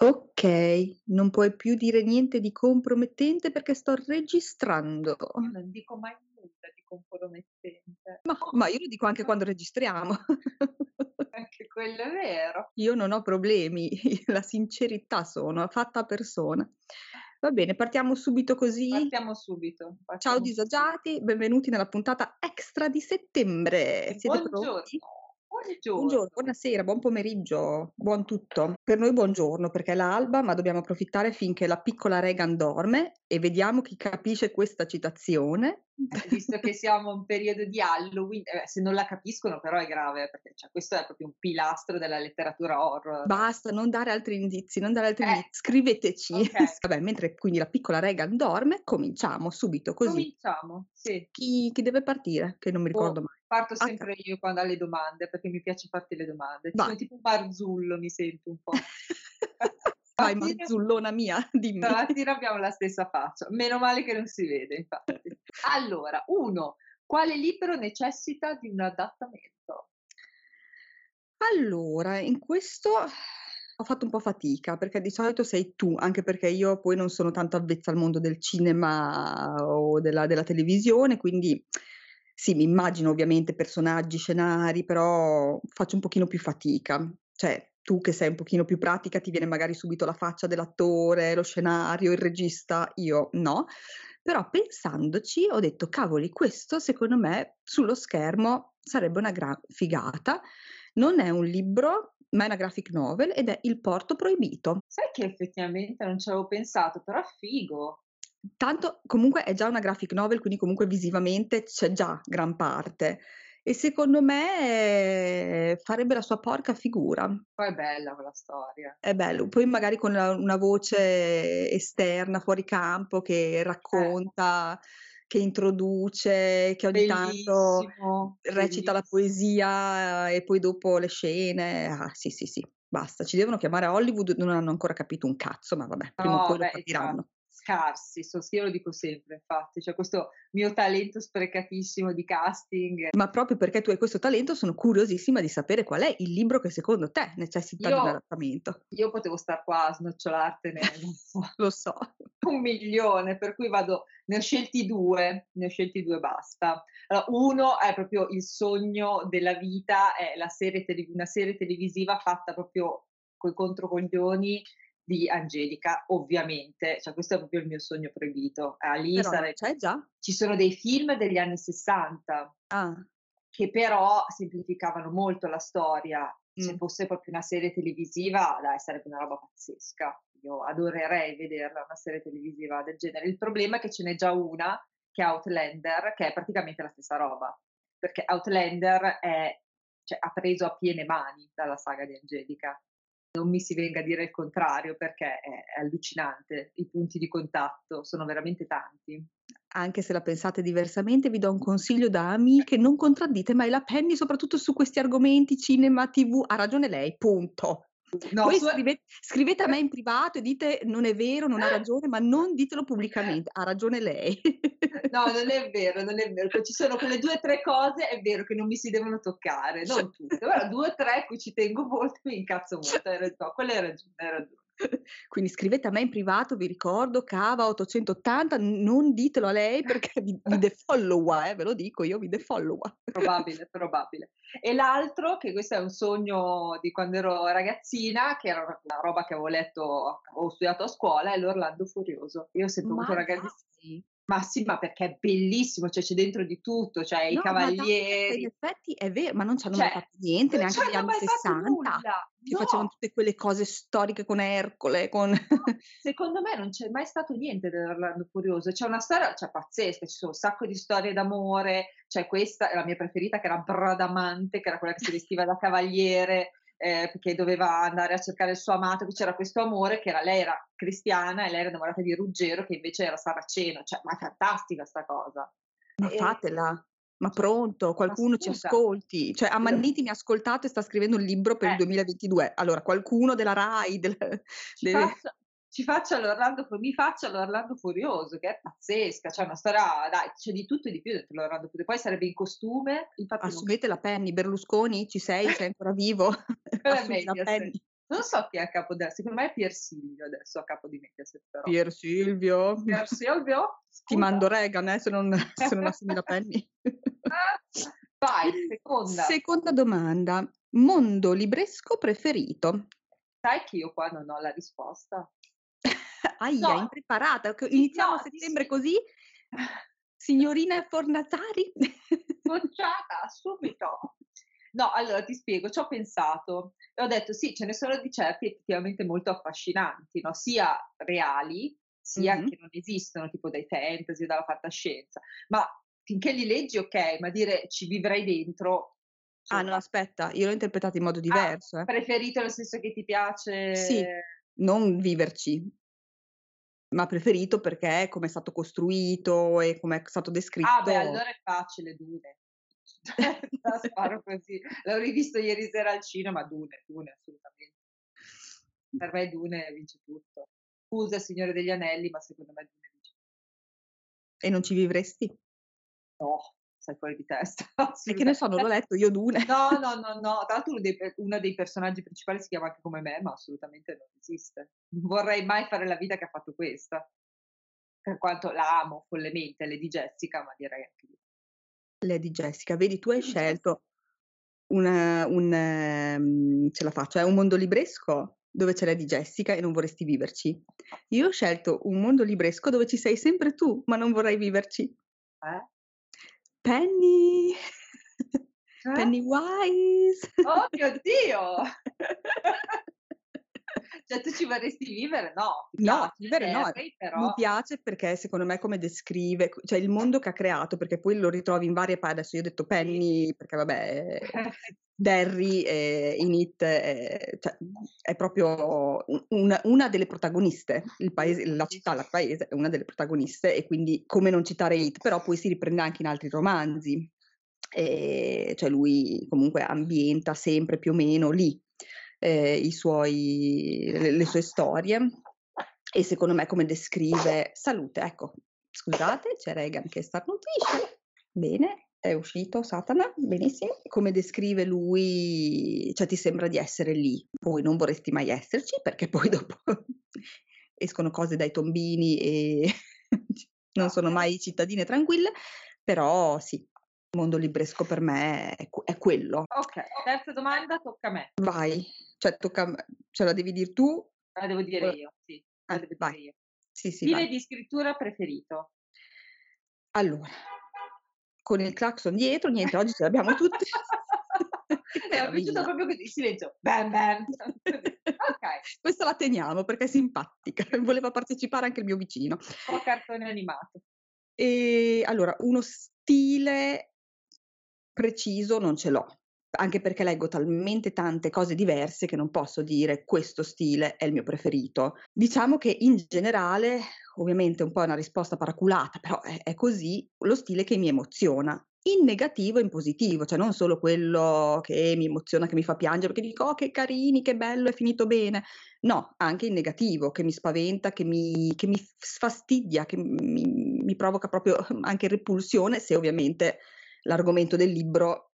Okay, non puoi più dire niente di compromettente perché sto registrando. Io non dico mai nulla di compromettente. Mah, ma io lo dico anche quando registriamo. Anche quello è vero. Io non ho problemi, la sincerità sono, fatta a persona. Va bene, partiamo subito così? Partiamo subito, Ciao partiamo subito. disagiati, benvenuti nella puntata extra di settembre. Siete pronti? Buongiorno, Buongiorno, buonasera, buon pomeriggio, buon tutto. Per noi buongiorno perché è l'alba, ma dobbiamo approfittare finché la piccola Regan dorme e vediamo chi capisce questa citazione. Visto che siamo in periodo di Halloween, eh, se non la capiscono però è grave, perché cioè, questo è proprio un pilastro della letteratura horror. Basta, non dare altri indizi, non dare altri Eh, indizi. Scriveteci. ok, Vabbè, mentre quindi la piccola Regan dorme, cominciamo subito così. cominciamo. Sì. Chi, chi deve partire? Che non mi ricordo Oh, mai. parto Ah, sempre io quando alle domande, perché mi piace farti le domande. vai. Sono tipo un barzullo, mi sento un po'. Vai, Marzullona mia, dimmi. stamattina abbiamo la stessa faccia. Meno male che non si vede, infatti. Allora, uno, quale libro necessita di un adattamento? Allora, in questo ho fatto un po' fatica, perché di solito sei tu, anche perché io poi non sono tanto avvezza al mondo del cinema o della, della televisione, quindi sì, mi immagino ovviamente personaggi, scenari, però faccio un pochino più fatica. Cioè, tu che sei un pochino più pratica, ti viene magari subito la faccia dell'attore, lo scenario, il regista, io no. Però pensandoci ho detto, cavoli, questo secondo me sullo schermo sarebbe una gran figata. Non è un libro, ma è una graphic novel ed è Il porto proibito. Sai che effettivamente non ci avevo pensato, però figo. Tanto comunque è già una graphic novel, quindi comunque visivamente c'è già gran parte. E secondo me eh, farebbe la sua porca figura. Poi è bella quella storia. È bello. Poi magari con la- una voce esterna, fuori campo, che Eh, racconta, che introduce, che ogni tanto bellissimo, recita la bellissimo. poesia e poi dopo le scene. Ah, sì, sì, sì, basta. Ci devono chiamare a Hollywood, non hanno ancora capito un cazzo, ma vabbè, prima o No, poi lo beh, esatto, capiranno. Scarsi, so- io lo dico sempre, infatti, c'è questo mio talento sprecatissimo di casting. Ma proprio perché tu hai questo talento, sono curiosissima di sapere qual è il libro che secondo te necessita di un Io, adattamento. io potevo star qua a snocciolartene, Lo so. un milione, per cui vado, ne ho scelti due, ne ho scelti due, basta. Allora, uno è proprio il sogno della vita, è la serie tele- una serie televisiva fatta proprio coi controcoglioni di Angelica, ovviamente, cioè questo è proprio il mio sogno proibito. Ah, lì già? Ci sono dei film degli anni 60 Ah, che però semplificavano molto la storia. Se mm. fosse proprio una serie televisiva, dai, sarebbe una roba pazzesca. Io adorerei vederla, una serie televisiva del genere. Il problema è che ce n'è già una, che è Outlander, che è praticamente la stessa roba. Perché Outlander è, cioè, ha preso a piene mani dalla saga di Angelica. Non mi si venga a dire il contrario, perché è, allucinante. I punti di contatto sono veramente tanti. Anche se la pensate diversamente, vi do un consiglio da amiche, non contraddite mai la Penny, soprattutto su questi argomenti, cinema, TV. Ha ragione lei, punto. No, Poi su- scrive- scrivete a me in privato e dite non è vero, non ha ragione, ma non ditelo pubblicamente. Ha ragione lei. No, non è vero, non è vero. Ci sono quelle due o tre cose, è vero che non mi si devono toccare, non tutte, però due o tre a cui ci tengo molto mi incazzo molto. Hai ragione, quella hai ragione, hai ragione. Quindi scrivete a me in privato, vi ricordo, Cava 880, n- non ditelo a lei perché vi, vi defollowa, eh, ve lo dico, io vi defollowa. Probabile, probabile. E l'altro, che questo è un sogno di quando ero ragazzina, che era una una roba che avevo letto, ho studiato a scuola, è l'Orlando Furioso. Io ho sempre Ma avuto dai! Ma sì, ma perché è bellissimo, cioè c'è dentro di tutto, cioè i No, dai, perché in cavalieri, effetti è vero, ma non ci hanno mai cioè, fatto niente, neanche negli anni mai fatto 60, nulla. che facevano No, tutte quelle cose storiche con Ercole, con... No, secondo me non c'è mai stato niente dell'Orlando Furioso. C'è una storia, cioè, pazzesca, ci sono un sacco di storie d'amore. C'è questa, è la mia preferita, che era Bradamante, che era quella che si vestiva da cavaliere, eh, perché doveva andare a cercare il suo amato. Poi c'era questo amore che era, lei era cristiana e lei era innamorata di Ruggero, che invece era saraceno. Cioè, ma è fantastica sta cosa. Ma E, fatela, ma pronto, ma qualcuno ci scusa, ascolti. Cioè, Ammanniti mi ha ascoltato e sta scrivendo un libro per il eh, 2022. Allora, qualcuno della RAI, del- ci delle- faccia, ci faccia l'Orlando, mi faccia l'Orlando Furioso, che è pazzesca, c'è una storia, dai, c'è di tutto e di più dentro l'Orlando Furioso, poi sarebbe in costume, infatti non assumete la Penny, Berlusconi, ci sei, sei ancora vivo? Quella è Assumi la Mediaset. Penny. Non so chi è a capo della, secondo me è Pier Silvio adesso a capo di Mediaset però. Pier Silvio. Pier Silvio? Ti Scusa. mando Regan, eh, se non, se non assumi la Penny. Vai, seconda. Seconda domanda. Mondo libresco preferito? Sai che io qua non ho la risposta. Aia, No. impreparata. Iniziamo a No, sì, settembre sì. così? Signorina Fornazari? Bocciata subito. No, allora ti spiego, ci ho pensato e ho detto sì, ce ne sono di certi effettivamente molto affascinanti, no? sia reali, sia Mhm. che non esistono, tipo dai fantasy o dalla fantascienza, ma finché li leggi ok, ma dire ci vivrei dentro, Ah, no, aspetta, io l'ho interpretato in modo ah, diverso. eh. preferito nel senso che ti piace... Sì, non viverci, ma preferito perché come è stato costruito e come è stato descritto. Ah, beh, allora è facile, Dune. La sparo così. L'ho rivisto ieri sera al cinema, Dune, Dune, assolutamente. Per me Dune vince tutto. Scusa, Signore degli Anelli, ma secondo me Dune vince E non ci vivresti? tutto. No, sei fuori di testa. E che ne so, non l'ho letto io Dune. No, no, no, no. Tra l'altro uno dei, pe- uno dei personaggi principali si chiama anche come me, ma assolutamente non esiste. Non vorrei mai fare la vita che ha fatto questa. Per quanto la amo follemente, Lady Jessica, ma direi anche di Lady Jessica, vedi, tu hai scelto una- un, ehm, ce la faccio, è un mondo libresco dove c'è Lady Jessica e non vorresti viverci. Io ho scelto un mondo libresco dove ci sei sempre tu, ma non vorrei viverci. Eh? Penny! Cioè? Pennywise! Oh mio Dio! Cioè tu ci vorresti vivere? No, No, vivere no, Harry, mi però piace perché secondo me come descrive, cioè il mondo che ha creato, perché poi lo ritrovi in varie parti, adesso io ho detto Penny perché vabbè, Derry eh, in It eh, cioè, è proprio un- una, una delle protagoniste, il paese, la città, sì. paese è una delle protagoniste e quindi come non citare It, però poi si riprende anche in altri romanzi, e, cioè lui comunque ambienta sempre più o meno lì eh, i suoi, le, le sue storie e secondo me come descrive salute, ecco, scusate, c'è Regan che starnutisce, bene, è uscito Satana, benissimo, come descrive lui, cioè ti sembra di essere lì, poi non vorresti mai esserci perché poi dopo escono cose dai tombini e non sono mai cittadine tranquille, però sì, il mondo libresco per me è, è quello. Ok, terza domanda tocca a me. Vai, cioè tocca, a me- ce la devi dire tu? La devo dire o- io, sì, la Ah, devo vai, dire io. sì, sì, Stile vai. di scrittura preferito? Allora, con il clacson dietro, niente, oggi ce l'abbiamo tutti. Ho piaciuto Meraviglia. proprio così, silenzio. Bam bam. Ok, Questa la teniamo perché è simpatica, voleva partecipare anche il mio vicino. un po' cartone animato. E allora, uno stile preciso non ce l'ho, anche perché leggo talmente tante cose diverse che non posso dire questo stile è il mio preferito. Diciamo che in generale, ovviamente un po' è una risposta paraculata, però è, è così, lo stile che mi emoziona. In negativo e in positivo, cioè non solo quello che mi emoziona, che mi fa piangere, perché dico, oh che carini, che bello, è finito bene. No, anche in negativo, che mi spaventa, che mi, che mi sfastidia, che mi, mi provoca proprio anche repulsione, se ovviamente l'argomento del libro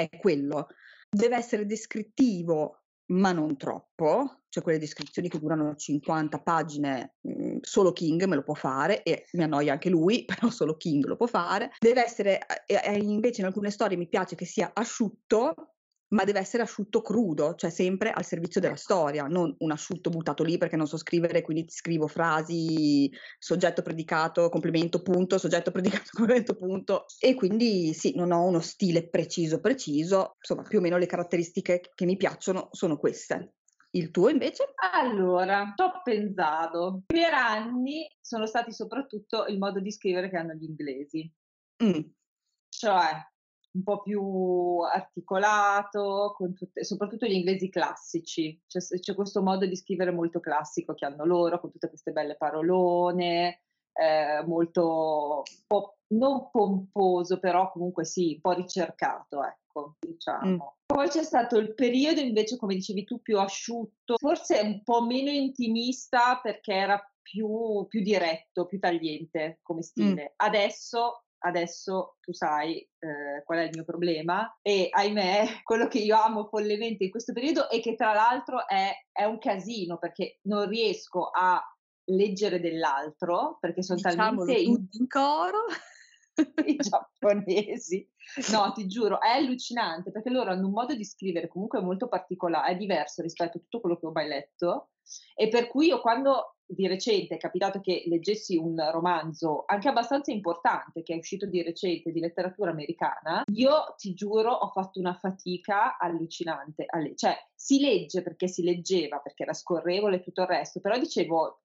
è quello. Deve essere descrittivo, ma non troppo, cioè quelle descrizioni che durano 50 pagine, mh, solo King me lo può fare e mi annoia anche lui, però solo King lo può fare. Deve essere, eh, invece in alcune storie mi piace che sia asciutto, ma deve essere asciutto crudo, cioè sempre al servizio della storia, non un asciutto buttato lì perché non so scrivere, quindi ti scrivo frasi, soggetto, predicato, complemento, punto, soggetto, predicato, complemento, punto. E quindi sì, non ho uno stile preciso, preciso, insomma più o meno le caratteristiche che mi piacciono sono queste. Il tuo invece? Allora, ci ho pensato. I miei anni sono stati soprattutto il modo di scrivere che hanno gli inglesi, Mm, cioè un po' più articolato, con tutte, soprattutto gli inglesi classici. C'è, c'è questo modo di scrivere molto classico che hanno loro, con tutte queste belle parolone, eh, molto po' non pomposo, però comunque sì, un po' ricercato, ecco, diciamo. Poi c'è stato il periodo invece, come dicevi tu, più asciutto, forse un po' meno intimista perché era più, più diretto, più tagliente come mm, stile. Adesso adesso tu sai eh, qual è il mio problema e ahimè quello che io amo follemente in questo periodo e che tra l'altro è, è un casino perché non riesco a leggere dell'altro perché sono Diciamolo talmente in, in coro. i giapponesi. No, ti giuro, è allucinante perché loro hanno un modo di scrivere comunque molto particolare, è diverso rispetto a tutto quello che ho mai letto e per cui io quando di recente è capitato che leggessi un romanzo anche abbastanza importante che è uscito di recente di letteratura americana, io ti giuro ho fatto una fatica allucinante. Cioè, si legge perché si leggeva, perché era scorrevole e tutto il resto, però dicevo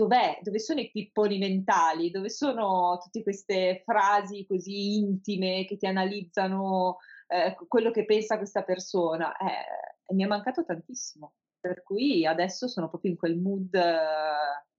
dov'è? Dove sono i pipponi mentali? Dove sono tutte queste frasi così intime che ti analizzano eh, quello che pensa questa persona? Eh, mi è mancato tantissimo. Per cui adesso sono proprio in quel mood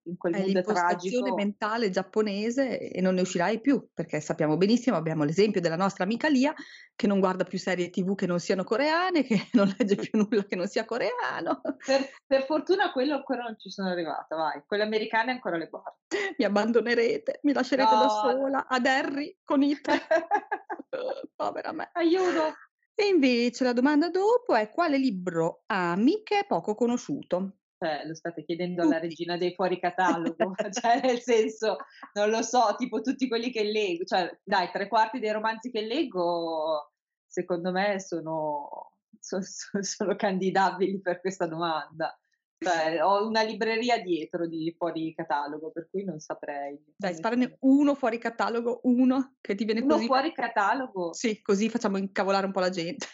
in quel È mood tragico. mentale giapponese e non ne uscirai più, perché sappiamo benissimo, abbiamo l'esempio della nostra amica Lia, che non guarda più serie TV che non siano coreane, che non legge più nulla che non sia coreano. Per, per fortuna quello ancora non ci sono arrivata, vai. Quelle americane ancora le guardo. Mi abbandonerete, mi lascerete da No, sola, ad Harry con It. Povera me. aiuto! E invece la domanda dopo è quale libro ami che è poco conosciuto? Cioè, lo state chiedendo alla regina dei fuori catalogo, cioè nel senso, non lo so, tipo tutti quelli che leggo, cioè dai, tre quarti dei romanzi che leggo, secondo me sono, so- so- sono candidabili per questa domanda. Cioè, ho una libreria dietro di fuori catalogo, per cui non saprei. Dai, sparane uno fuori catalogo, uno che ti viene Uno così. fuori catalogo? Sì, così facciamo incavolare un po' la gente.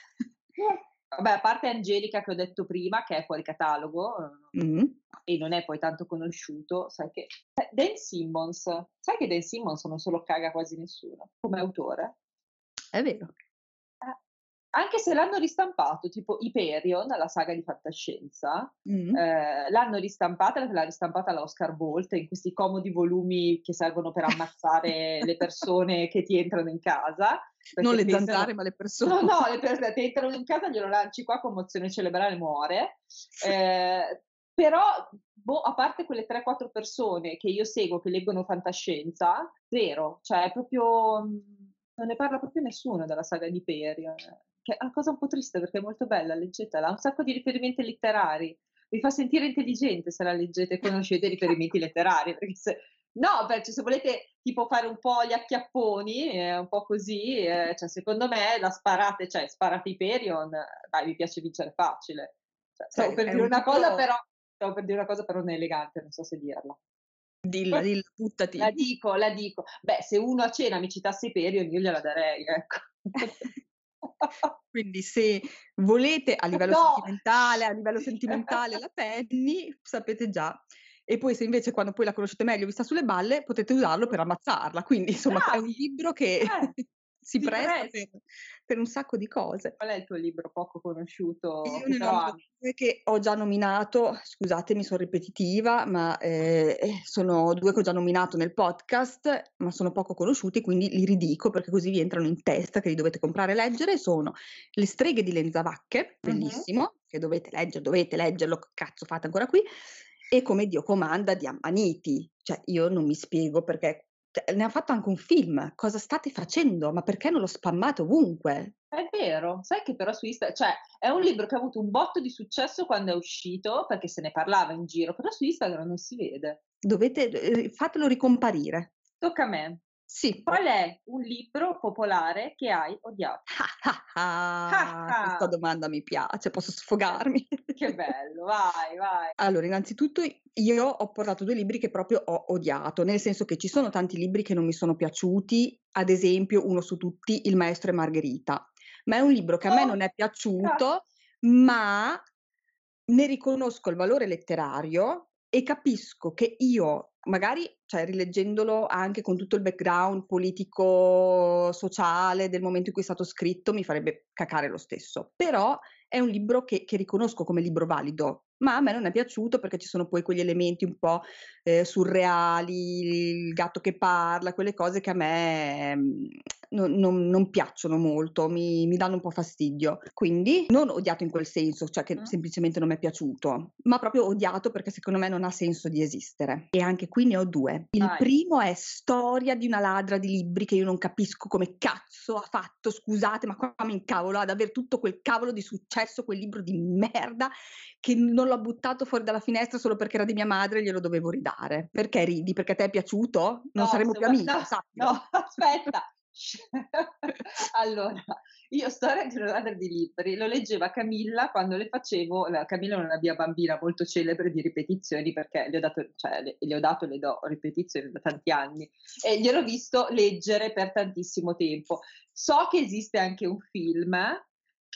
Vabbè, a parte Angelica che ho detto prima, che è fuori catalogo, eh, Mm. e non è poi tanto conosciuto, sai che eh, Dan Simmons, sai che Dan Simmons non se lo caga quasi nessuno come autore? È vero. Anche se l'hanno ristampato, tipo Hyperion, la saga di fantascienza, Mm. eh, l'hanno ristampata, l'ha ristampata l'Oscar Bolt in questi comodi volumi che servono per ammazzare le persone che ti entrano in casa. non le pensano- zanzare, ma le persone. No, no, le persone ti entrano in casa, glielo lanci qua, commozione cerebrale, muore. Eh, però, boh, a parte quelle 3-4 persone che io seguo che leggono fantascienza, zero. Cioè, è proprio... mh, non ne parla proprio nessuno della saga di Perion. Che è una cosa un po' triste perché è molto bella, leggetela. Ha un sacco di riferimenti letterari. Vi fa sentire intelligente se la leggete e conoscete i riferimenti letterari. Perché se, No, beh, cioè, se volete tipo fare un po' gli acchiapponi, eh, un po' così, eh, cioè, secondo me la sparate, cioè sparate Hyperion, dai, mi piace vincere facile. Cioè, stavo Cioè, per dire un una cosa, però stavo per dire una cosa, però non è elegante, non so se dirla. Dilla, dilla, buttati. La dico, la dico. Beh, se uno a cena mi citasse Hyperion, io gliela darei, ecco. Quindi se volete a livello No! sentimentale, a livello sentimentale la Penny, sapete già. E poi se invece quando poi la conoscete meglio, vi sta sulle balle, potete usarlo per ammazzarla. Quindi insomma è un libro che Eh, si si presta presta. per, per un sacco di cose. Qual è il tuo libro poco conosciuto? Che però che ho già nominato, scusatemi, sono ripetitiva, ma eh, eh, sono due che ho già nominato nel podcast, ma sono poco conosciuti, quindi li ridico perché così vi entrano in testa che li dovete comprare e leggere. Sono Le streghe di Lenzavacche, bellissimo, che dovete leggere, dovete leggerlo, cazzo fate ancora qui, e Come Dio comanda di Ammaniti. Cioè, io non mi spiego perché ne ha fatto anche un film. Cosa state facendo? Ma perché non lo spammate ovunque? È vero, sai che però su Instagram, cioè è un libro che ha avuto un botto di successo quando è uscito, perché se ne parlava in giro, però su Instagram non si vede. Dovete, eh, fatelo ricomparire. Tocca a me. Sì. Qual è un libro popolare che hai odiato? Ah, ah, ah, questa domanda mi piace, posso sfogarmi. Che bello, vai, vai. Allora, innanzitutto io ho portato due libri che proprio ho odiato, nel senso che ci sono tanti libri che non mi sono piaciuti, ad esempio uno su tutti, Il maestro e Margherita, ma è un libro che a me non è piaciuto, ma ne riconosco il valore letterario e capisco che io, magari, cioè rileggendolo anche con tutto il background politico, sociale del momento in cui è stato scritto, mi farebbe cacare lo stesso. Però è un libro che, che riconosco come libro valido, ma a me non è piaciuto perché ci sono poi quegli elementi un po' eh, surreali, il gatto che parla, quelle cose che a me mm, non, non, non piacciono molto, mi, mi, danno un po' fastidio. Quindi non odiato in quel senso, cioè che mm. semplicemente non mi è piaciuto, ma proprio odiato perché secondo me non ha senso di esistere. E anche qui ne ho due. Il Vai. primo è Storia di una ladra di libri che io non capisco come cazzo ha fatto, scusate, ma qua mi incavolo ad avere tutto quel cavolo di successo, quel libro di merda che non l'ho buttato fuori dalla finestra solo perché era di mia madre e glielo dovevo ridare. Perché ridi? Perché ti è piaciuto? Non no, saremo più amici, no, no, aspetta. allora, io storia di di libri lo leggeva Camilla quando le facevo, la, Camilla è una mia bambina molto celebre di ripetizioni perché le ho dato, cioè, le, le ho dato le do ripetizioni da tanti anni e gliel'ho visto leggere per tantissimo tempo. So che esiste anche un film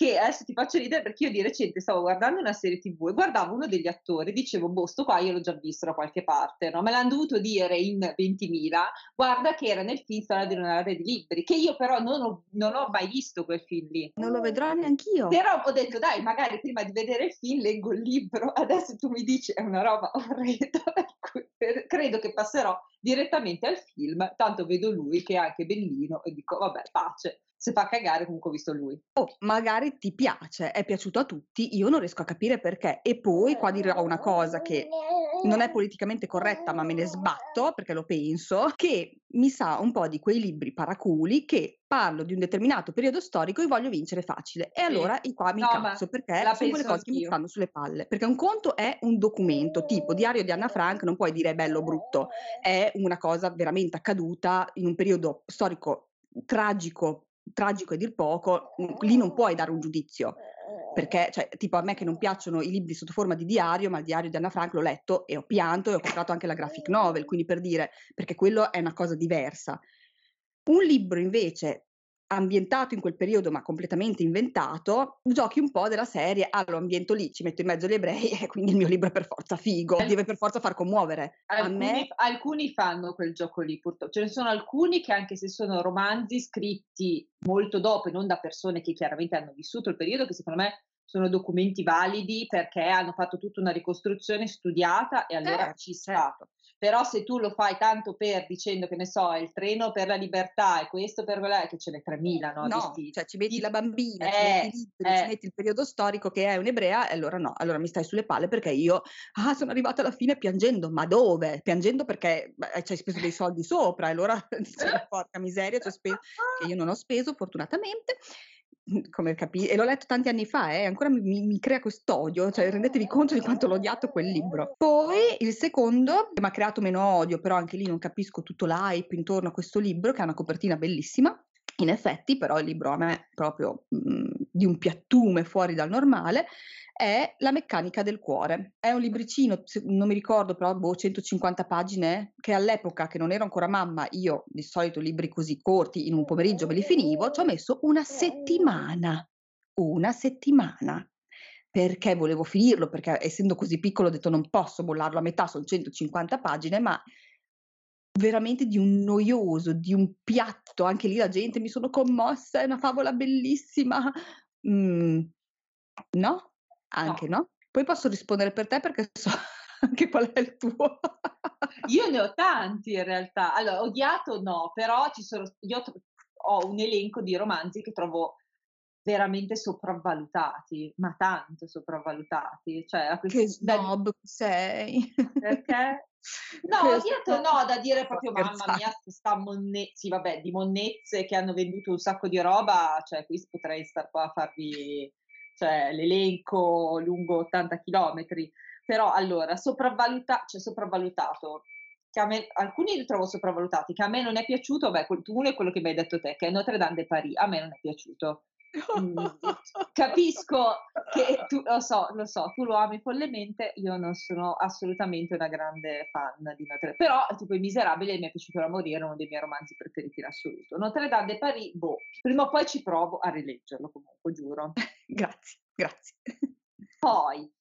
che adesso ti faccio ridere perché io di recente stavo guardando una serie tv e guardavo uno degli attori, dicevo, boh, sto qua io l'ho già visto da qualche parte, no? Me l'hanno dovuto dire in 20.000, guarda che era nel film Storia di una di libri, che io però non ho, non ho, mai visto quel film lì. Non lo vedrò neanch'io. Però ho detto, dai, magari prima di vedere il film leggo il libro, adesso tu mi dici è una roba orrenda, credo che passerò direttamente al film, tanto vedo lui che è anche bellino e dico, vabbè, pace se fa cagare comunque ho visto lui. Oh, magari ti piace, è piaciuto a tutti, io non riesco a capire perché. E poi qua dirò una cosa che non è politicamente corretta, ma me ne sbatto perché lo penso, che mi sa un po' di quei libri paraculi che parlo di un determinato periodo storico e voglio vincere facile. E allora sì. qua mi no, incazzo perché sono quelle cose che mi stanno sulle palle. Perché un conto è un documento, tipo Diario di Anna Frank, non puoi dire bello o brutto, è una cosa veramente accaduta in un periodo storico tragico tragico e dir poco, lì non puoi dare un giudizio. Perché, cioè, tipo a me che non piacciono i libri sotto forma di diario, ma il diario di Anna Frank l'ho letto e ho pianto e ho comprato anche la graphic novel, quindi per dire, perché quello è una cosa diversa. Un libro invece ambientato in quel periodo ma completamente inventato, giochi un po' della serie, ah lo ambiento lì, ci metto in mezzo gli ebrei e quindi il mio libro è per forza figo, deve per forza far commuovere. Alcuni, me... alcuni fanno quel gioco lì purtroppo, ce ne sono alcuni che anche se sono romanzi scritti molto dopo e non da persone che chiaramente hanno vissuto il periodo, che secondo me sono documenti validi perché hanno fatto tutta una ricostruzione studiata e allora certo, ci sta. Certo. Però se tu lo fai tanto per dicendo che ne so, il treno per la libertà e questo per quella, che ce n'è 3.000, no? No, cioè ci metti la bambina, eh, ci metti i libri, eh. ci metti il periodo storico che è un'ebrea e allora no, allora mi stai sulle palle perché io, ah, sono arrivata alla fine piangendo, ma dove? Piangendo perché beh, ci hai speso dei soldi sopra e allora dicevo, porca miseria, ci ho speso, che io non ho speso fortunatamente come capire, e l'ho letto tanti anni fa, eh, ancora mi, mi crea quest'odio, cioè rendetevi conto di quanto l'ho odiato quel libro. Poi il secondo, che mi ha creato meno odio, però anche lì non capisco tutto l'hype intorno a questo libro, che ha una copertina bellissima. In effetti, però, il libro a me proprio mh, mhmm, di un piattume fuori dal normale è La meccanica del cuore. È un libricino, non mi ricordo, però boh, 150 pagine, che all'epoca che non ero ancora mamma, io di solito libri così corti in un pomeriggio me li finivo, ci ho messo una settimana. Una settimana. Perché volevo finirlo, perché essendo così piccolo ho detto non posso bollarlo a metà, sono 150 pagine, ma veramente di un noioso, di un piatto, anche lì la gente mi sono commossa, è una favola bellissima. Mm, no, anche, no. no? Poi posso rispondere per te perché so anche qual è il tuo. io ne ho tanti in realtà. Allora, odiato no, però ci sono, io ho un elenco di romanzi che trovo veramente sopravvalutati, ma tanto sopravvalutati. Cioè, che snob da... sei. Perché? No, odiato no, da dire proprio mamma mia, sta monne... sì, vabbè, di monnezze che hanno venduto un sacco di roba, cioè qui potrei star qua a farvi cioè l'elenco lungo 80 km, però allora sopravvaluta, cioè sopravvalutato, che a me, alcuni li trovo sopravvalutati, che a me non è piaciuto, beh, uno è quello che mi hai detto te, che è Notre Dame de Paris, a me non è piaciuto. Capisco che tu lo so, lo so, tu lo ami follemente, io non sono assolutamente una grande fan di Notre Dame, però tipo I Miserabili mi è piaciuto da morire, uno dei miei romanzi preferiti in assoluto. Notre Dame de Paris, boh, prima o poi ci provo a rileggerlo comunque, giuro. grazie, grazie. Poi,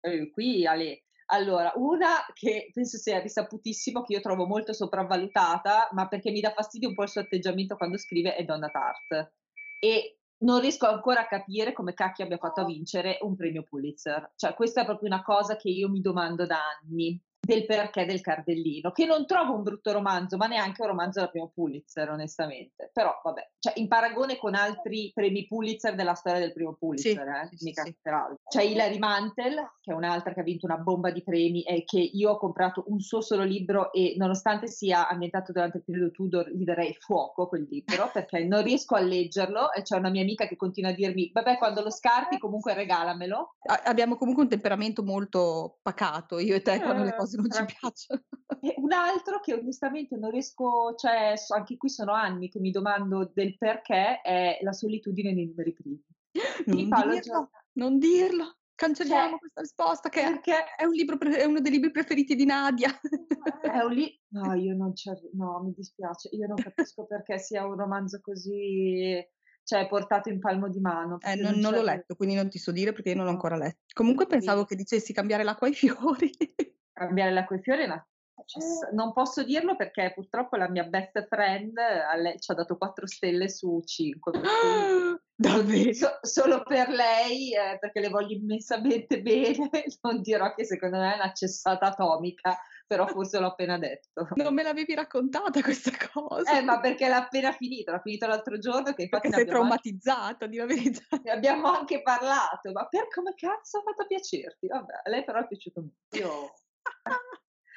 eh, qui Ale, allora, una che penso sia risaputissimo, che io trovo molto sopravvalutata, ma perché mi dà fastidio un po' il suo atteggiamento quando scrive, è Donna Tart. E non riesco ancora a capire come cacchio abbia fatto a vincere un premio Pulitzer. Cioè, questa è proprio una cosa che io mi domando da anni. Del perché del cardellino, che non trovo un brutto romanzo, ma neanche un romanzo da primo Pulitzer, onestamente. Però, vabbè, cioè, in paragone con altri premi Pulitzer della storia del primo Pulitzer, sì, eh, sì, sì. C'è Hilary Mantel, che è un'altra che ha vinto una bomba di premi e che io ho comprato un suo solo libro e nonostante sia ambientato durante il periodo Tudor, gli darei fuoco quel libro, perché non riesco a leggerlo e c'è una mia amica che continua a dirmi, vabbè, quando lo scarti comunque regalamelo. abbiamo comunque un temperamento molto pacato, io e te, quando le cose non ci piacciono. E un altro che onestamente non riesco, cioè anche qui sono anni che mi domando del perché, è la solitudine nei numeri primi. Non dirlo, non dirlo, cancelliamo cioè, questa risposta che perché è, un libro, è uno dei libri preferiti di Nadia. È un li- no, io non c'è, no, mi dispiace, io non capisco perché sia un romanzo così cioè portato in palmo di mano. Eh, non, non l'ho letto, quindi non ti so dire perché io non l'ho ancora letto. Comunque pensavo che dicessi cambiare l'acqua ai fiori. cambiare l'acqua fiori è una non posso dirlo perché purtroppo la mia best friend ci ha dato 4 stelle su 5. Davvero? So, solo per lei, eh, perché le voglio immensamente bene, non dirò che secondo me è una cessata atomica, però forse l'ho appena detto. Non me l'avevi raccontata questa cosa? Eh, ma perché l'ha appena finita, l'ha finito l'altro giorno che infatti perché sei traumatizzata, di la verità. Ne abbiamo anche parlato, ma per come cazzo ha fatto piacerti? Vabbè, a lei però è piaciuto molto. Io...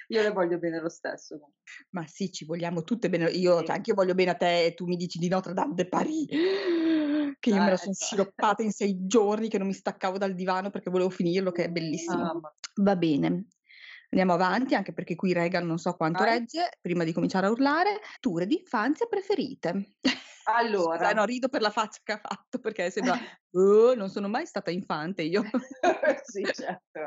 io le voglio bene lo stesso. Ma sì, ci vogliamo tutte bene. Io, sì. cioè, anche io voglio bene a te e tu mi dici di Notre Dame de Paris, che io ah, me la sono ecco. sciroppata in sei giorni, che non mi staccavo dal divano perché volevo finirlo, che è bellissimo. Ah, ma... Va bene. Andiamo avanti, anche perché qui Regal non so quanto Vai. regge, prima di cominciare a urlare. Letture di infanzia preferite. Allora. Scusa, no, rido per la faccia che ha fatto, perché sembra, oh, non sono mai stata infante io. sì, certo,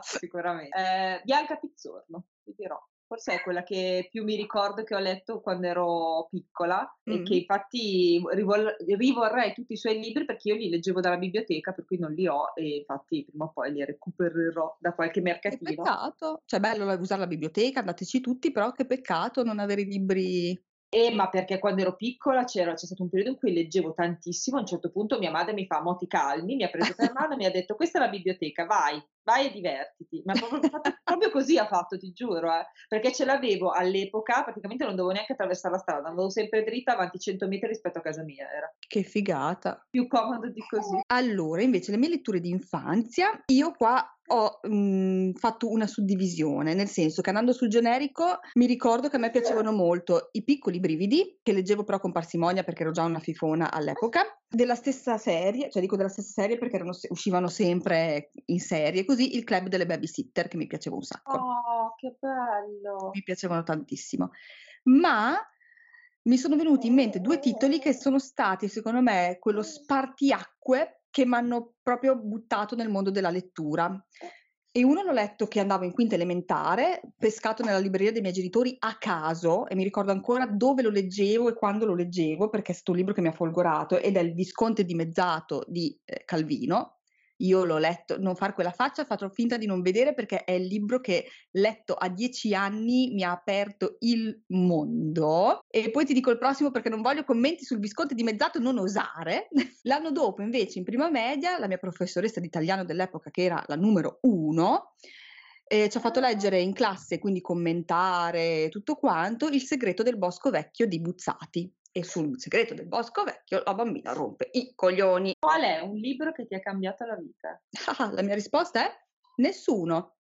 sicuramente. Eh, Bianca Pizzorno, ti dirò forse è quella che più mi ricordo che ho letto quando ero piccola mm. e che infatti rivol- rivorrei tutti i suoi libri perché io li leggevo dalla biblioteca, per cui non li ho e infatti prima o poi li recupererò da qualche mercatino. Che peccato, cioè bello usare la biblioteca, andateci tutti, però che peccato non avere i libri eh, ma perché quando ero piccola c'era, c'è stato un periodo in cui leggevo tantissimo, a un certo punto mia madre mi fa moti calmi, mi ha preso per mano e mi ha detto questa è la biblioteca, vai, vai e divertiti. Ma proprio, proprio così ha fatto, ti giuro, eh. perché ce l'avevo all'epoca, praticamente non dovevo neanche attraversare la strada, andavo sempre dritta avanti 100 metri rispetto a casa mia. Era. Che figata. Più comodo di così. Allora, invece le mie letture di infanzia, io qua ho mh, mhmm, fatto una suddivisione, nel senso che andando sul generico mi ricordo che a me piacevano molto i piccoli brividi, che leggevo però con parsimonia perché ero già una fifona all'epoca, della stessa serie, cioè dico della stessa serie perché erano, uscivano sempre in serie, così il club delle babysitter che mi piaceva un sacco. Oh, che bello! Mi piacevano tantissimo. Ma mi sono venuti in mente due titoli che sono stati, secondo me, quello spartiacque che mi hanno proprio buttato nel mondo della lettura. E uno l'ho letto che andavo in quinta elementare, pescato nella libreria dei miei genitori a caso, e mi ricordo ancora dove lo leggevo e quando lo leggevo, perché è stato un libro che mi ha folgorato, ed è Il Visconte dimezzato di eh, Calvino, io l'ho letto, non far quella faccia, faccio finta di non vedere perché è il libro che letto a dieci anni mi ha aperto il mondo. E poi ti dico il prossimo perché non voglio commenti sul Visconti dimezzato, non osare. L'anno dopo, invece, in prima media, la mia professoressa di italiano dell'epoca, che era la numero uno, eh, ci ha fatto leggere in classe, quindi commentare tutto quanto, Il segreto del bosco vecchio di Buzzati e sul segreto del bosco vecchio la bambina rompe i coglioni. Qual è un libro che ti ha cambiato la vita? Ah, la mia risposta è nessuno.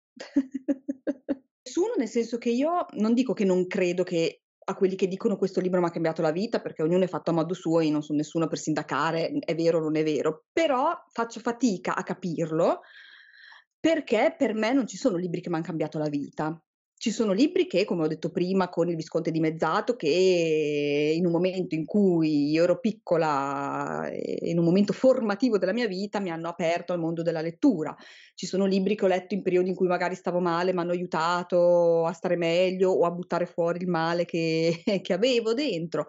nessuno nel senso che io non dico che non credo che a quelli che dicono questo libro mi ha cambiato la vita perché ognuno è fatto a modo suo e non sono nessuno per sindacare, è vero o non è vero, però faccio fatica a capirlo perché per me non ci sono libri che mi hanno cambiato la vita. Ci sono libri che, come ho detto prima, con il Visconte dimezzato, che in un momento in cui io ero piccola, in un momento formativo della mia vita, mi hanno aperto al mondo della lettura. Ci sono libri che ho letto in periodi in cui magari stavo male, mi hanno aiutato a stare meglio o a buttare fuori il male che, che avevo dentro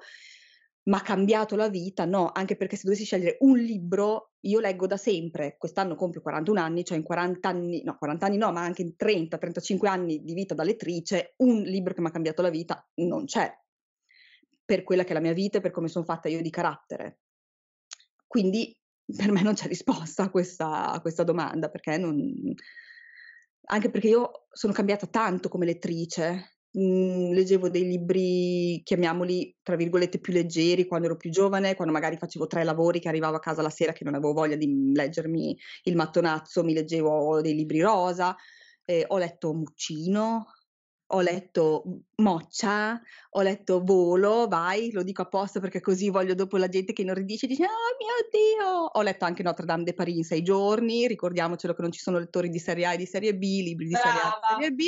ma ha cambiato la vita? No, anche perché se dovessi scegliere un libro, io leggo da sempre, quest'anno compio 41 anni, cioè in 40 anni, no 40 anni no, ma anche in 30-35 anni di vita da lettrice, un libro che mi ha cambiato la vita non c'è, per quella che è la mia vita e per come sono fatta io di carattere. Quindi per me non c'è risposta a questa, a questa domanda, perché non, anche perché io sono cambiata tanto come lettrice. Mhmm, leggevo dei libri, chiamiamoli, tra virgolette, "più leggeri" quando ero più giovane, quando magari facevo 3 lavori che arrivavo a casa la sera che non avevo voglia di, mhmm, leggermi il mattonazzo, mi leggevo dei libri rosa, ehm, ho letto Muccino, ho letto Moccia, ho letto Volo, vai, lo dico apposta perché così voglio dopo la gente che inorridisce e dice: "Oh mio Dio!" Ho letto anche Notre Dame de Paris in 6 giorni, ricordiamocelo che non ci sono lettori di serie A e di serie B, libri di serie A e Brava! serie B.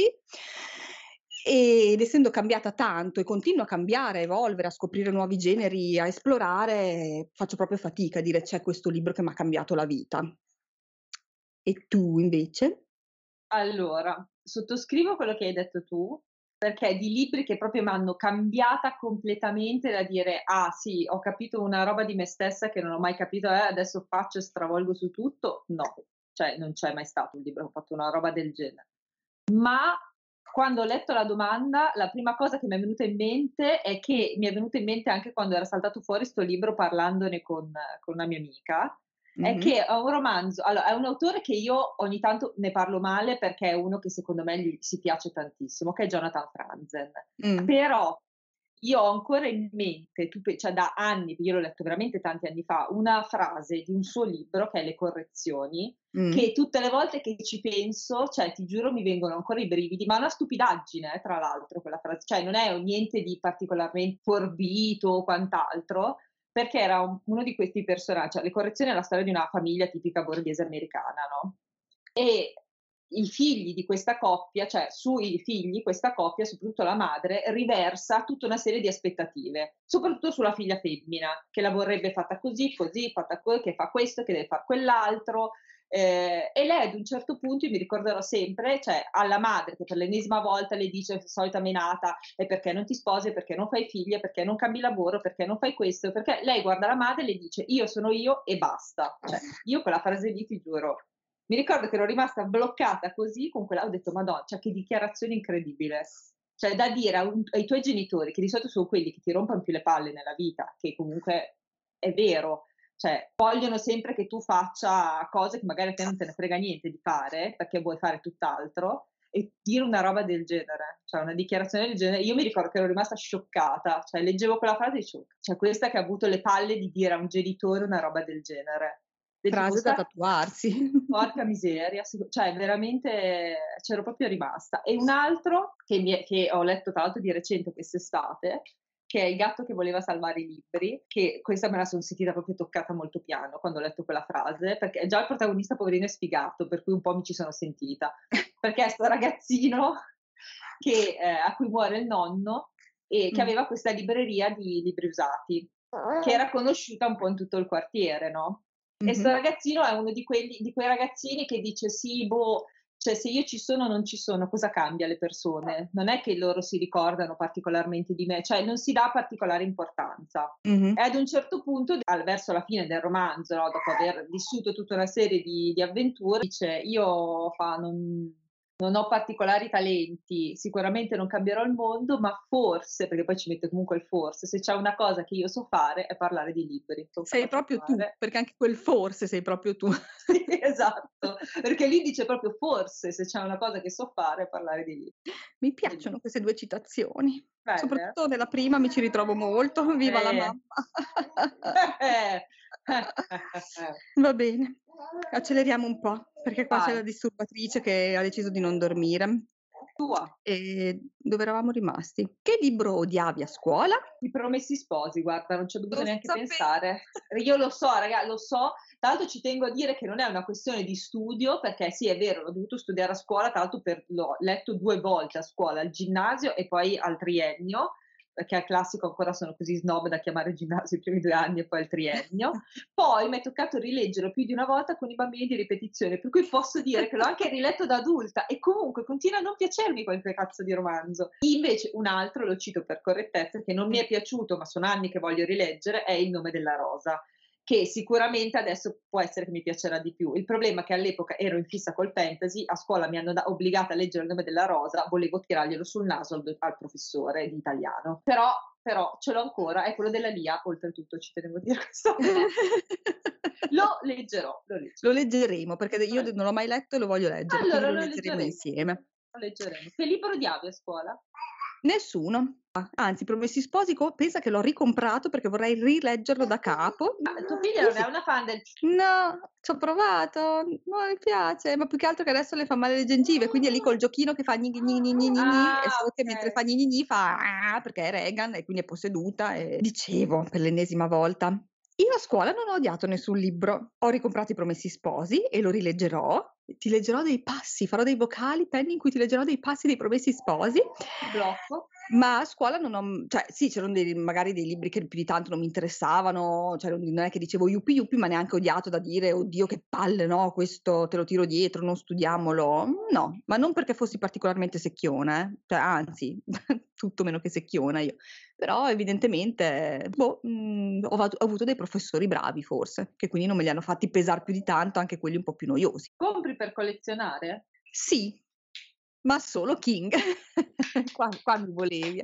Ed essendo cambiata tanto e continuo a cambiare, a evolvere, a scoprire nuovi generi, a esplorare, faccio proprio fatica a dire: "C'è questo libro che m'ha cambiato la vita." E tu invece? Allora, sottoscrivo quello che hai detto tu, perché di libri che proprio m'hanno cambiata completamente da dire: "Ah sì, ho capito una roba di me stessa che non ho mai capito, eh, adesso faccio e stravolgo su tutto." No, cioè non c'è mai stato un libro che ha fatto una roba del genere. Ma quando ho letto la domanda, la prima cosa che mi è venuta in mente è che mi è venuta in mente anche quando era saltato fuori 'sto libro parlandone con con una mia amica, è Mh-mh. che è un romanzo allo è un autore che io ogni tanto ne parlo male perché è uno che secondo me gli si piace tantissimo, che è Jonathan Franzen. Mh. Però io ho ancora in mente, tu cioè da anni, io l'ho letto veramente tanti anni fa, una frase di un suo libro che è Le correzioni, Mh. che tutte le volte che ci penso, cioè ti giuro mi vengono ancora i brividi, ma è una stupidaggine eh, tra l'altro quella frase, cioè non è niente di particolarmente forbito o quant'altro, perché era un uno di questi persona cioè Le correzioni è la storia di una famiglia tipica borghese americana, no, e i figli di questa coppia, cioè sui figli questa coppia, soprattutto la madre, riversa tutta una serie di aspettative, soprattutto sulla figlia femmina, che la vorrebbe fatta così, così, fatta co che fa questo, che deve far quell'altro. Ehm, e lei ad un certo punto, io mi ricorderò sempre, cioè alla madre che per l'ennesima volta le dice solita menata: "E perché non ti sposi? Perché non fai figli? Perché non cambi lavoro? Perché non fai questo?" Perché lei guarda la madre e le dice: "Io sono io e basta." Cioè, io quella frase lì ti giuro mi ricordo che ero rimasta bloccata così con quella ho detto: "Madò, cioè che dichiarazione incredibile." Cioè da dire un ai tuoi genitori, che di solito sono quelli che ti rompan più le palle nella vita, che comunque è vero, cioè vogliono sempre che tu faccia cose che magari a te non te ne frega niente di fare, perché vuoi fare tutt'altro, e dire una roba del genere, cioè una dichiarazione del genere, io mi ricordo che ero rimasta scioccata, cioè leggevo quella frase e dicevo: "Cioè questa che ha avuto le palle di dire a un genitore una roba del genere." Frase da tatuarsi. Porca miseria, cioè veramente c'ero proprio rimasta. E un altro che mi che ho letto tra l'altro di recente quest'estate, che è Il gatto che voleva salvare i libri, che questa me la son sentita proprio toccata molto piano quando ho letto quella frase, perché già il protagonista poverino è sfigato, per cui un po' mi ci sono sentita. Perché è 'sto ragazzino che ehm, a cui muore il nonno e che Mh. aveva questa libreria di libri usati, che era conosciuta un po' in tutto il quartiere, no, e 'sto Mh-mh. ragazzino è uno di quelli di quei ragazzini che dice: "Sì, boh, cioè se io ci sono o non ci sono, cosa cambia alle persone? Non è che loro si ricordano particolarmente di me." Cioè non si dà particolare importanza. Mh-mh. E ad un certo punto, verso la fine del romanzo, no, dopo aver vissuto tutta una serie di di avventure, dice: "Io fa non non ho particolari talenti, sicuramente non cambierò il mondo, ma forse", perché poi ci mette comunque il forse, "se c'è una cosa che io so fare è parlare di libri, Sei proprio tu, fare." perché anche quel forse sei proprio tu. Sì, esatto, perché lì dice proprio: "Forse se c'è una cosa che so fare è parlare di libri." Mi piacciono queste 2 citazioni. Belle? Soprattutto nella prima mi ci ritrovo molto. Viva la Eh. mamma. Va bene, acceleriamo un po', perché qua c'è la Vai. disturbatrice che ha deciso di non dormire. Tua. Ehm, dove eravamo rimasti? Che libro odiavi a scuola? I Promessi Sposi, guarda, non ci ho dovuto Lo neanche sapevo. pensare. Io lo so raga, lo so. Tra l'altro ci tengo a dire che non è una questione di studio, perché sì, è vero, l'ho dovuto studiare a scuola, tra l'altro per l'ho letto 2 volte a scuola, al ginnasio e poi al triennio, perché al classico ancora sono così snob da chiamare ginnasio i primi 2 anni e poi il triennio. Poi m'è toccato rileggerlo più di una volta con i bambini di ripetizione, per cui posso dire che l'ho anche riletto da adulta e comunque continua a non piacermi quel che cazzo di romanzo. Invece un altro, lo cito per correttezza, che non mi è piaciuto, ma sono anni che voglio rileggere, è Il nome della rosa, che sicuramente adesso può essere che mi piacerà di più. Il problema è che all'epoca ero in fissa col fantasy, a scuola mi hanno da obbligata a leggere Il nome della rosa, volevo tirarglielo sul naso al al professore di italiano. Però però ce l'ho ancora, è quello della Lia, oltretutto ci tenevo a dire questo. lo leggerò, lo leggerò. Lo leggeremo, perché io non l'ho mai letto e lo voglio leggere, allora, lo, leggeremo, leggeremo insieme. Lo leggeremo. Che libro odiavi a scuola? Nessuno. Anzi, Promessi Sposi, pensa che l'ho ricomprato perché vorrei rileggerlo da capo. Ah, tua figlia non è una fan del... No, ci ho provato, non mi piace, ma più che altro che adesso le fa male le gengive, quindi è lì col giochino che fa gni gni gni gni gni Ah, e so che ok. mentre fa gni gni gni fa "Ah", perché è Regan e quindi è posseduta e dicevo per l'ennesima volta. Io a scuola non ho odiato nessun libro. Ho ricomprato i Promessi Sposi e lo rileggerò. Ti leggerò dei passi, farò dei vocali, penni in cui ti leggerò dei passi dei Promessi Sposi. Blocco. Ma a scuola non ho, cioè sì, c'erano dei, magari dei libri che più di tanto non mi interessavano, cioè non è che dicevo yuppie yuppie, ma neanche odiato da dire, oddio che palle, no, questo te lo tiro dietro, non studiamolo. No, ma non perché fossi particolarmente secchiona, eh. Cioè, anzi, tutto meno che secchiona io. Però evidentemente, boh, mh, ho, vat- ho avuto dei professori bravi forse, che quindi non me li hanno fatti pesare più di tanto, anche quelli un po' più noiosi. Compri per collezionare? Sì, ma solo King. qua, qua mi volevi.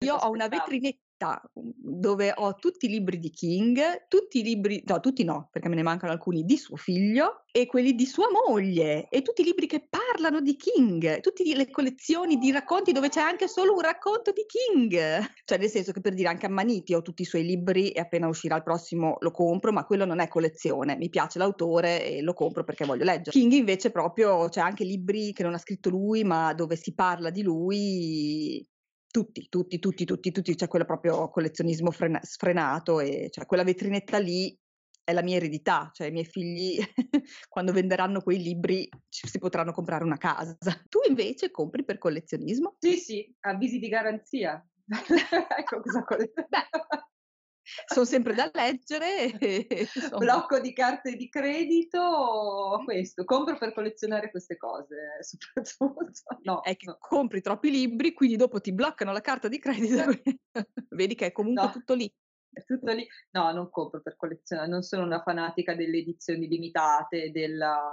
Io ho una vetrinetta mhmm, dove ho tutti i libri di King, tutti i libri, no, tutti no, perché me ne mancano alcuni di suo figlio e quelli di sua moglie e tutti i libri che parlano di King, tutte le collezioni di racconti dove c'è anche solo un racconto di King. Cioè, nel senso che per dire anche Ammaniti ho tutti i suoi libri e appena uscirà il prossimo lo compro, ma quello non è collezione, mi piace l'autore e lo compro perché voglio leggere. King invece proprio c'è anche libri che non ha scritto lui, ma dove si parla di lui tutti, tutti, tutti, tutti, tutti, c'è quello proprio collezionismo frena- sfrenato e cioè quella vetrinetta lì è la mia eredità, cioè i miei figli quando venderanno quei libri ci si potranno comprare una casa. Tu invece compri per collezionismo? Sì, sì, avvisi di garanzia. ecco cosa colleziono. Sono sempre da leggere. E. Blocco di carte di credito, questo, compro per collezionare queste cose, soprattutto. No, è che no. compri troppi libri, quindi dopo ti bloccano la carta di credito. Vedi che è comunque No. tutto lì. È tutto lì. No, non compro per collezionare, non sono una fanatica delle edizioni limitate, della,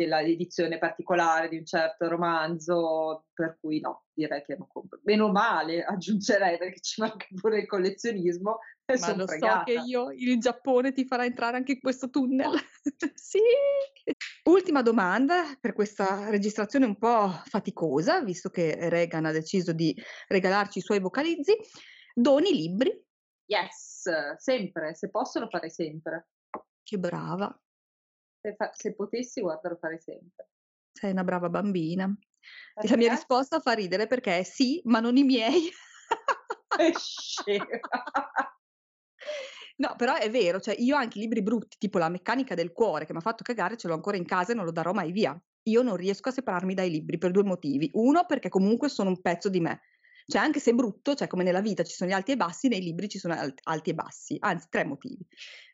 della edizione particolare di un certo romanzo, per cui no, direi che non compro. Meno male, aggiungerei, perché ci manca pure il collezionismo. E Ma lo so fregata. che io il Giappone ti farà entrare anche in questo tunnel. sì. Ultima domanda per questa registrazione un po' faticosa, visto che Reagan ha deciso di regalarci i suoi vocalizzi. Doni libri? Yes, sempre, se posso lo farei sempre. Che brava, Se, fa- se potessi, guarda, lo farei sempre. sei una brava bambina. E la mia risposta fa ridere perché è sì, ma non i miei. è scema. No, però è vero, cioè io anche i libri brutti, tipo La meccanica del cuore, che mi ha fatto cagare, ce l'ho ancora in casa e non lo darò mai via. Io non riesco a separarmi dai libri per due motivi. Uno, perché comunque sono un pezzo di me. Cioè, anche se è brutto, cioè come nella vita ci sono gli alti e bassi, nei libri ci sono alt- alti e bassi. Anzi, tre motivi.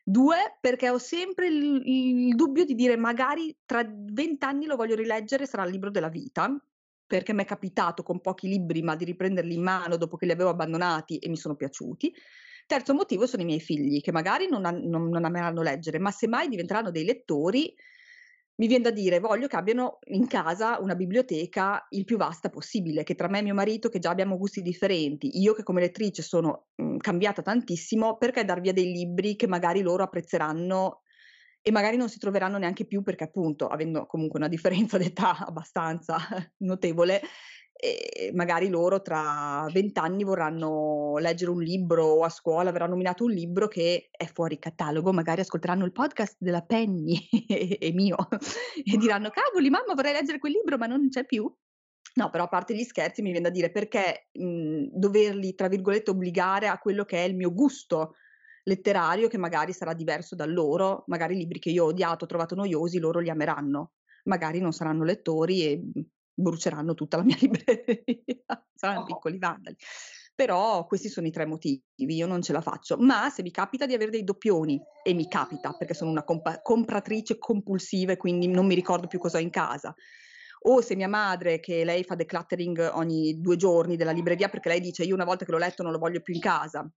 Due, perché ho sempre il, il dubbio di dire magari tra vent'anni lo voglio rileggere, sarà il libro della vita, perché mi è capitato con pochi libri, ma di riprenderli in mano dopo che li avevo abbandonati e mi sono piaciuti. Terzo motivo sono i miei figli, che magari non, non- non ameranno leggere, ma semmai diventeranno dei lettori, mi viene da dire, voglio che abbiano in casa una biblioteca il più vasta possibile, che tra me e mio marito, che già abbiamo gusti differenti, io che come lettrice sono mh, cambiata tantissimo, perché dar via dei libri che magari loro apprezzeranno e magari non si troveranno neanche più perché appunto, avendo comunque una differenza d'età abbastanza notevole, e magari loro tra vent'anni vorranno leggere un libro o a scuola verrà nominato un libro che è fuori catalogo, magari ascolteranno il podcast della Penny e, mio e diranno cavoli mamma vorrei leggere quel libro ma non c'è più. No, però a parte gli scherzi mi viene da dire perché mh, doverli, tra virgolette, obbligare a quello che è il mio gusto letterario, che magari sarà diverso da loro, magari libri che io ho odiato, ho trovato noiosi, loro li ameranno, magari non saranno lettori e mh, bruceranno tutta la mia libreria, saranno Oh. piccoli vandali. Però questi sono i tre motivi, io non ce la faccio. Ma se mi capita di avere dei doppioni, e mi capita perché sono una compa- compratrice compulsiva e quindi non mi ricordo più cosa ho in casa, o se mia madre, che lei fa decluttering ogni due giorni della libreria perché lei dice io una volta che l'ho letto non lo voglio più in casa,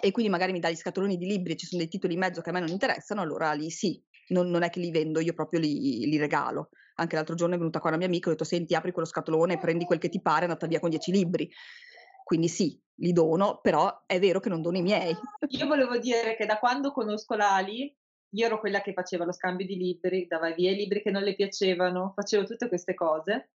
e quindi magari mi dà gli scatoloni di libri e ci sono dei titoli in mezzo che a me non interessano, allora lì sì, non, non è che li vendo, io proprio li, li regalo. Anche l'altro giorno è venuta qua una mia amica e ho detto senti apri quello scatolone, prendi quel che ti pare, è andata via con dieci libri. Quindi sì, li dono, però è vero che non dono i miei. Io volevo dire che da quando conosco l'Ali, io ero quella che faceva lo scambio di libri, dava via i libri che non le piacevano, facevo tutte queste cose.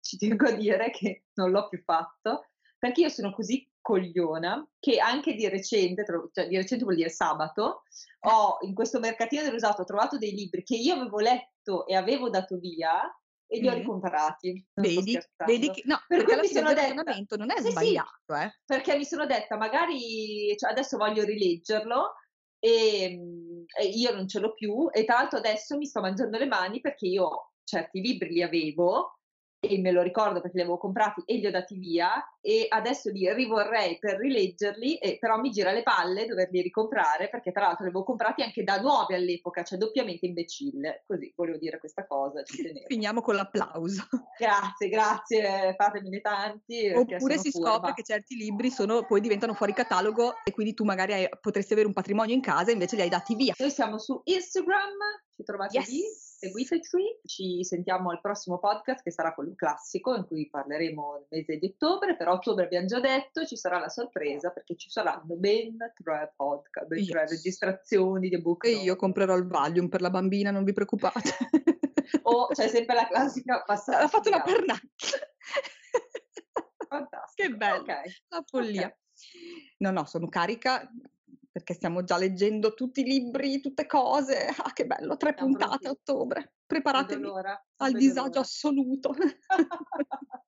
Ci tengo a dire che non l'ho più fatto, perché io sono così cogliona che anche di recente, cioè di recente vuol dire sabato, ho in questo mercatino dell'usato trovato dei libri che io avevo letto e avevo dato via e li ho ricomprati. Vedi, vedi che, no, per perché mi sono detta, non è sì, sbagliato, eh. Perché mi sono detta, magari cioè adesso voglio rileggerlo e, ehm, e, io non ce l'ho più e tra l'altro adesso mi sto mangiando le mani perché io certi libri li avevo e me lo ricordo perché li avevo comprati e li ho dati via e adesso li rivorrei per rileggerli, e, però mi gira le palle doverli ricomprare perché tra l'altro li avevo comprati anche da nuovi all'epoca, cioè doppiamente imbecille. Così volevo dire questa cosa. Finiamo con l'applauso. Grazie, grazie, fatemene tanti. Oppure si furba. scopre che certi libri sono, poi diventano fuori catalogo e quindi tu magari hai, potresti avere un patrimonio in casa e invece li hai dati via. Noi siamo su Instagram, ci trovate yes. lì seguiteci, ci sentiamo al prossimo podcast che sarà quello classico in cui parleremo il mese di ottobre, però ottobre abbiamo già detto ci sarà la sorpresa perché ci saranno ben tre podcast, ben yes. tre registrazioni di book. E io comprerò il Valium per la bambina, non vi preoccupate. o c'è sempre la classica passata. Ha fatto una pernacchia. Fantastico. Che bello, okay. la follia. Okay. No, no, sono carica perché stiamo già leggendo tutti i libri, tutte cose. Ah, che bello, tre Siamo puntate a ottobre. Preparatevi al disagio l'ora. assoluto.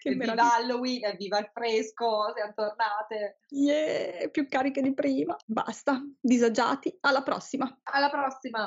che viva Halloween, viva il fresco, siamo tornate. Yeah, più cariche di prima. Basta, disagiati. Alla prossima. Alla prossima.